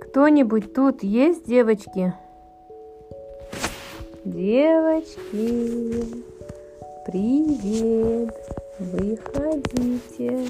Кто-нибудь тут есть, девочки? Девочки, привет! Выходите.